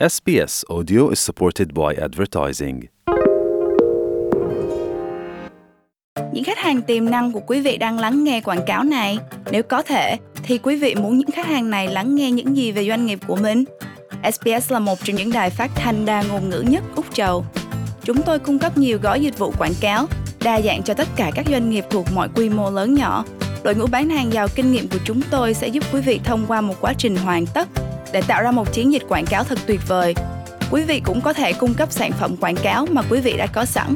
SBS Audio is supported by advertising. Những khách hàng tiềm năng của quý vị đang lắng nghe quảng cáo này. Nếu có thể, thì quý vị muốn những khách hàng này lắng nghe những gì về doanh nghiệp của mình? SBS là một trong những đài phát thanh đa ngôn ngữ nhất Úc Châu. Chúng tôi cung cấp nhiều gói dịch vụ quảng cáo, đa dạng cho tất cả các doanh nghiệp thuộc mọi quy mô lớn nhỏ. Đội ngũ bán hàng giàu kinh nghiệm của chúng tôi sẽ giúp quý vị thông qua một quá trình hoàn tất để tạo ra một chiến dịch quảng cáo thật tuyệt vời. Quý vị cũng có thể cung cấp sản phẩm quảng cáo mà quý vị đã có sẵn.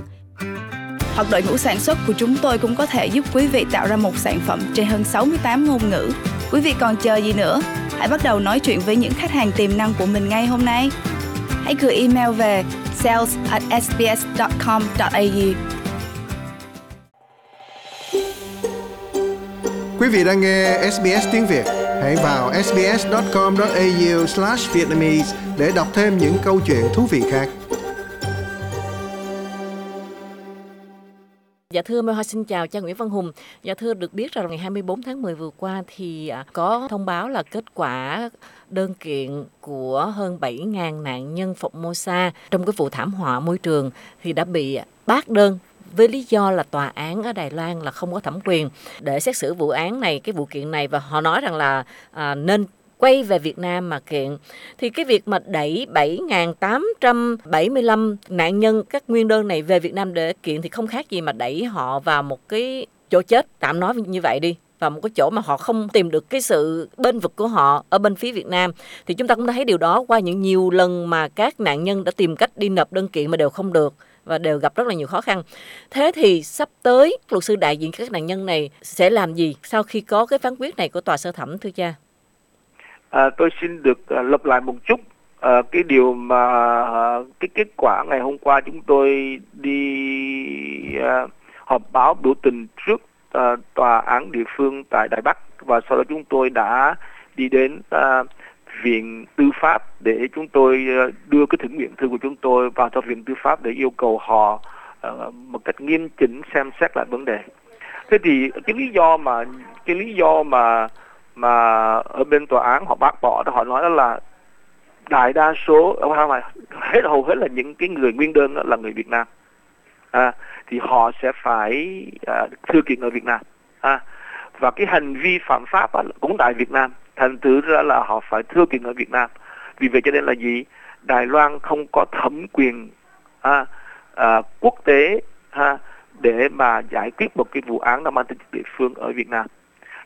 Hoặc đội ngũ sản xuất của chúng tôi cũng có thể giúp quý vị tạo ra một sản phẩm trên hơn 68 ngôn ngữ. Quý vị còn chờ gì nữa? Hãy bắt đầu nói chuyện với những khách hàng tiềm năng của mình ngay hôm nay. Hãy gửi email về sales at sbs.com.au Quý vị đang nghe SBS tiếng Việt, hãy vào sbs.com.au/vietnamese để đọc thêm những câu chuyện thú vị khác. Dạ thưa Mai Hoa, xin chào cha Nguyễn Văn Hùng. Dạ thưa, được biết rằng ngày 24 tháng 10 vừa qua thì à, có thông báo là kết quả đơn kiện của hơn 7.000 nạn nhân Formosa trong cái vụ thảm họa môi trường thì đã bị bác đơn với lý do là tòa án ở Đài Loan là không có thẩm quyền. Để xét xử vụ án này cái vụ kiện này và họ nói rằng là à, nên quay về Việt Nam mà kiện. Thì cái việc mà đẩy 7.875 nạn nhân các nguyên đơn này về Việt Nam để kiện thì không khác gì mà đẩy họ vào một cái chỗ chết. Tạm nói như vậy đi và một cái chỗ mà họ không tìm được cái sự bên vực của họ ở bên phía Việt Nam. Thì chúng ta cũng đã thấy điều đó qua những nhiều lần mà các nạn nhân đã tìm cách đi nộp đơn kiện mà đều không được và đều gặp rất là nhiều khó khăn. Thế thì sắp tới luật sư đại diện các nạn nhân này sẽ làm gì sau khi có cái phán quyết này của tòa sơ thẩm thưa cha? À, tôi xin được uh, lặp lại một chút à, cái điều mà à, cái kết quả ngày hôm qua chúng tôi đi à, họp báo biểu tình trước à, tòa án địa phương tại Đài Bắc và sau đó chúng tôi đã đi đến à, viện tư pháp để chúng tôi ờ, đưa cái thỉnh nguyện thư của chúng tôi vào cho viện tư pháp để yêu cầu họ ờ, một cách nghiêm chỉnh xem xét lại vấn đề. Thế thì cái lý do mà cái lý do mà mà ở bên tòa án họ bác bỏ đó họ nói đó là đại đa số ở hết hầu hết là những cái người nguyên đơn đó là người Việt Nam. À, thì họ sẽ phải à, thư kiện ở Việt Nam. À, và cái hành vi phạm pháp đó, cũng tại Việt Nam thành thử ra là họ phải thưa kiện ở Việt Nam. Vì vậy cho nên là gì? Đài Loan không có thẩm quyền à, à, quốc tế ha, để mà giải quyết một cái vụ án nó mang tính địa phương ở Việt Nam.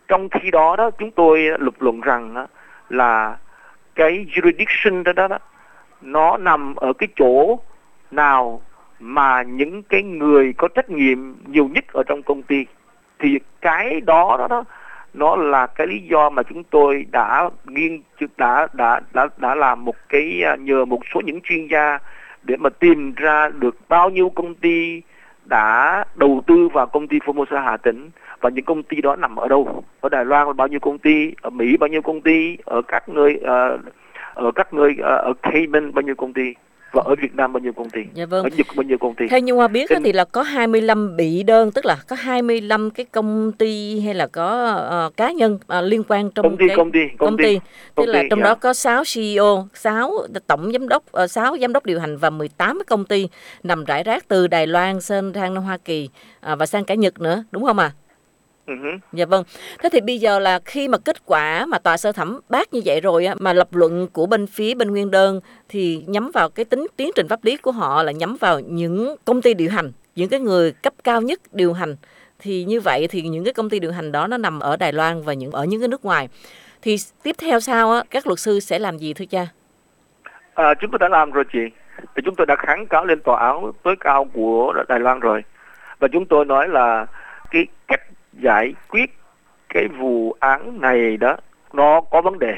Trong khi đó đó chúng tôi lập luận rằng đó, là cái jurisdiction đó, đó đó nó nằm ở cái chỗ nào mà những cái người có trách nhiệm nhiều nhất ở trong công ty. Thì cái đó đó đó nó là cái lý do mà chúng tôi đã nghiên đã đã đã đã làm một cái à, nhờ một số những chuyên gia để mà tìm ra được bao nhiêu công ty đã đầu tư vào công ty Formosa Hà Tĩnh và những công ty đó nằm ở đâu? Ở Đài Loan là bao nhiêu công ty? Ở Mỹ bao nhiêu công ty? Ở các nơi uh, ở các nơi uh, ở Cayman bao nhiêu công ty? Và ở Việt Nam bao nhiêu công ty dạ vâng. ở Nhật bao nhiêu công ty theo như Hoa biết Trên... thì là có 25 bị đơn tức là có 25 cái công ty hay là có uh, cá nhân uh, liên quan trong công ty, cái công ty công, công ty, ty. tức là ty, trong dạ. đó có 6 CEO 6 tổng giám đốc uh, 6 giám đốc điều hành và 18 cái công ty nằm rải rác từ Đài Loan sang sang Hoa Kỳ uh, và sang cả Nhật nữa đúng không ạ à? Uh-huh. Dạ vâng. Thế thì bây giờ là khi mà kết quả mà tòa sơ thẩm bác như vậy rồi á, mà lập luận của bên phía bên nguyên đơn thì nhắm vào cái tính tiến trình pháp lý của họ là nhắm vào những công ty điều hành, những cái người cấp cao nhất điều hành. Thì như vậy thì những cái công ty điều hành đó nó nằm ở Đài Loan và những ở những cái nước ngoài. Thì tiếp theo sau á, các luật sư sẽ làm gì thưa cha? À, chúng tôi đã làm rồi chị. Thì chúng tôi đã kháng cáo lên tòa án tối cao của Đài Loan rồi. Và chúng tôi nói là cái cách giải quyết cái vụ án này đó nó có vấn đề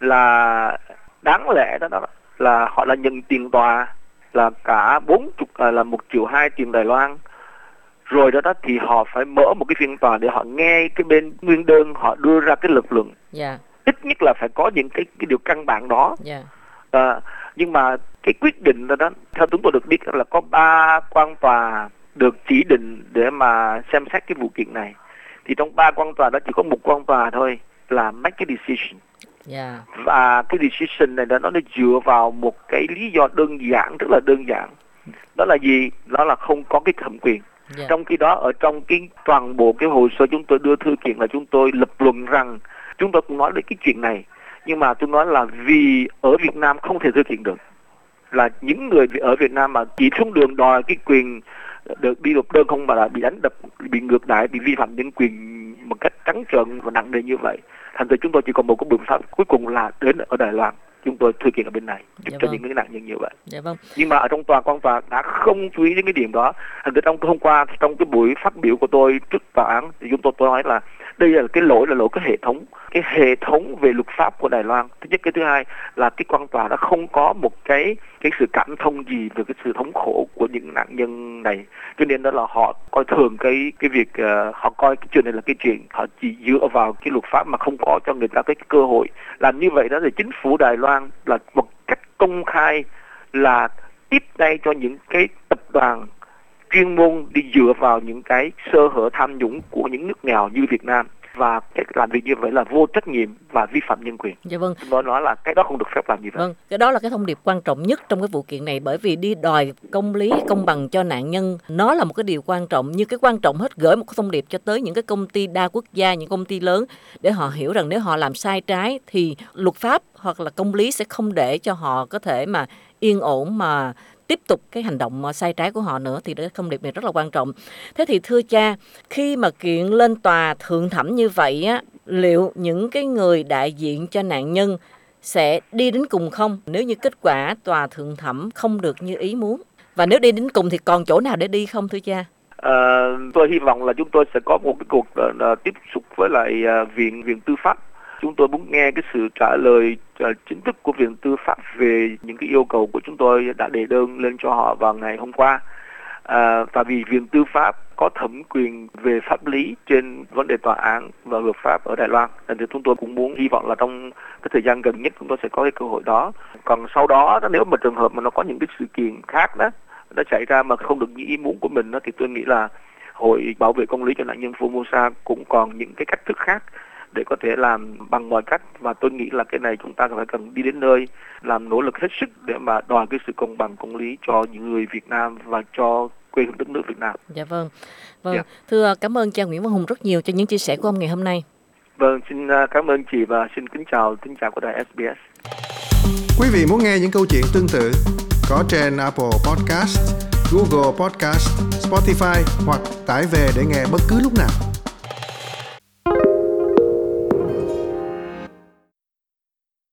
là đáng lẽ đó, đó là họ là nhận tiền tòa là cả bốn chục à, là một triệu hai tiền Đài Loan rồi đó đó thì họ phải mở một cái phiên tòa để họ nghe cái bên nguyên đơn họ đưa ra cái lập luận yeah. ít nhất là phải có những cái cái điều căn bản đó yeah. à, nhưng mà cái quyết định đó, đó theo chúng tôi được biết là có ba quan tòa được chỉ định để mà xem xét cái vụ kiện này thì trong ba quan tòa đó chỉ có một quan tòa thôi là make cái decision. Dạ. và cái decision này là nó nó dựa vào một cái lý do đơn giản rất là đơn giản. Đó là gì? Đó là không có cái thẩm quyền. Dạ. trong khi đó ở trong cái toàn bộ cái hồ sơ chúng tôi đưa thư kiện là chúng tôi lập luận rằng chúng tôi cũng nói đến cái chuyện này. Nhưng mà tôi nói là vì ở Việt Nam không thể thư kiện được. Là những người ở Việt Nam mà chỉ xuống đường đòi cái quyền được đi nộp đơn không mà là bị đánh đập, bị ngược đãi, bị vi phạm nhân quyền một cách trắng trợn và nặng nề như vậy. Thành ra chúng tôi chỉ còn một cái biện pháp cuối cùng là đến ở Đài Loan chúng tôi thư kiện ở bên này. Giúp Dạ cho vâng. những cái nạn nhân như vậy. Dạ vâng. nhưng mà ở trong tòa quan tòa đã không chú ý đến cái điểm đó. Ra trong hôm qua trong cái buổi phát biểu của tôi trước tòa án thì chúng tôi tôi nói là đây là cái lỗi là lỗi cái hệ thống cái hệ thống về luật pháp của Đài Loan. Thứ nhất cái thứ hai là cái quan tòa đã không có một cái cái sự cảm thông gì về cái sự thống khổ của những nạn nhân này. Cho nên đó là họ coi thường cái cái việc ờ, họ coi cái chuyện này là cái chuyện họ chỉ dựa vào cái luật pháp mà không có cho người ta cái cơ hội. Làm như vậy đó thì chính phủ Đài Loan là một cách công khai là tiếp tay cho những cái tập đoàn chuyên môn đi dựa vào những cái sơ hở tham nhũng của những nước nghèo như Việt Nam và cái làm việc như vậy là vô trách nhiệm và vi phạm nhân quyền. Dạ vâng. Tôi nói là cái đó không được phép làm như vậy. Vâng, cái đó là cái thông điệp quan trọng nhất trong cái vụ kiện này bởi vì đi đòi công lý, công bằng cho nạn nhân nó là một cái điều quan trọng như cái quan trọng hết gửi một cái thông điệp cho tới những cái công ty đa quốc gia, những công ty lớn để họ hiểu rằng nếu họ làm sai trái thì luật pháp hoặc là công lý sẽ không để cho họ có thể mà yên ổn mà tiếp tục cái hành động ờ, sai trái của họ nữa thì cái thông điệp này rất là quan trọng. Thế thì thưa cha, khi mà kiện lên tòa thượng thẩm như vậy á, liệu những cái người đại diện cho nạn nhân sẽ đi đến cùng không nếu như kết quả tòa thượng thẩm không được như ý muốn và nếu đi đến cùng thì còn chỗ nào để đi không thưa cha À, tôi hy vọng là chúng tôi sẽ có một cái cuộc uh, tiếp xúc với lại uh, viện viện tư pháp. Chúng tôi muốn nghe cái sự trả lời à, chính thức của viện tư pháp về những cái yêu cầu của chúng tôi đã đề đơn lên cho họ vào ngày hôm qua. À, và vì viện tư pháp có thẩm quyền về pháp lý trên vấn đề tòa án và luật pháp ở Đài Loan nên thì chúng tôi cũng muốn hy vọng là trong cái thời gian gần nhất chúng tôi sẽ có cái cơ hội đó còn sau đó đó, nếu mà trường hợp mà nó có những cái sự kiện khác đó nó xảy ra mà không được như ý muốn của mình đó, thì tôi nghĩ là hội bảo vệ công lý cho nạn nhân Formosa cũng còn những cái cách thức khác để có thể làm bằng mọi cách và tôi nghĩ là cái này chúng ta phải cần đi đến nơi làm nỗ lực hết sức để mà đòi cái sự công bằng công lý cho những người Việt Nam và cho quê hương đất nước Việt Nam. dạ vâng vâng Dạ. thưa cảm ơn cha Nguyễn Văn Hùng rất nhiều cho những chia sẻ của ông ngày hôm nay Vâng, xin à, cảm ơn chị và xin kính chào kính chào của đài SBS. Quý vị muốn nghe những câu chuyện tương tự có trên Apple Podcast, Google Podcast, Spotify hoặc tải về để nghe bất cứ lúc nào.